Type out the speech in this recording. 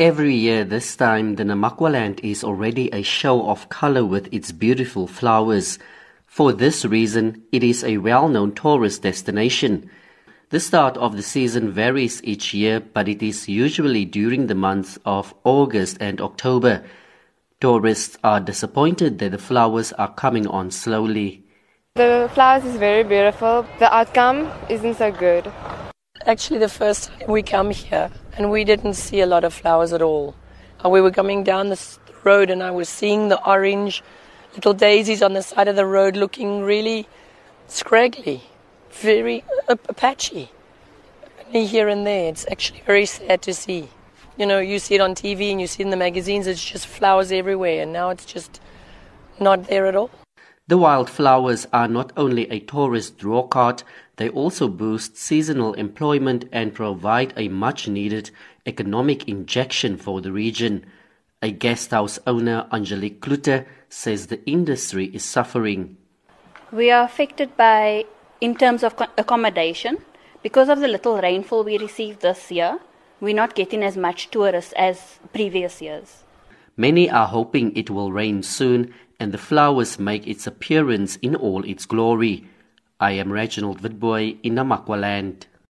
Every year this time, the Namaqualand is already a show of color with its beautiful flowers. For this reason, it is a well-known tourist destination. The start of the season varies each year, but it is usually during the months of August and October. Tourists are disappointed that the flowers are coming on slowly. The flowers is very beautiful. The outcome isn't so good. Actually, the first time we come here, and we didn't see a lot of flowers at all. We were coming down the road, and I was seeing the orange little daisies on the side of the road looking really scraggly, very uh, patchy. Only here and there. It's actually very sad to see. You know, you see it on TV and you see it in the magazines, it's just flowers everywhere, and now it's just not there at all. The wildflowers are not only a tourist drawcard, they also boost seasonal employment and provide a much needed economic injection for the region. A guest house owner, Angelique Klute, says the industry is suffering. We are affected by, in terms of accommodation, because of the little rainfall we received this year, we're not getting as much tourists as previous years. Many are hoping it will rain soon and the flowers make its appearance in all its glory. I am Reginald Witbooi in Namaqualand.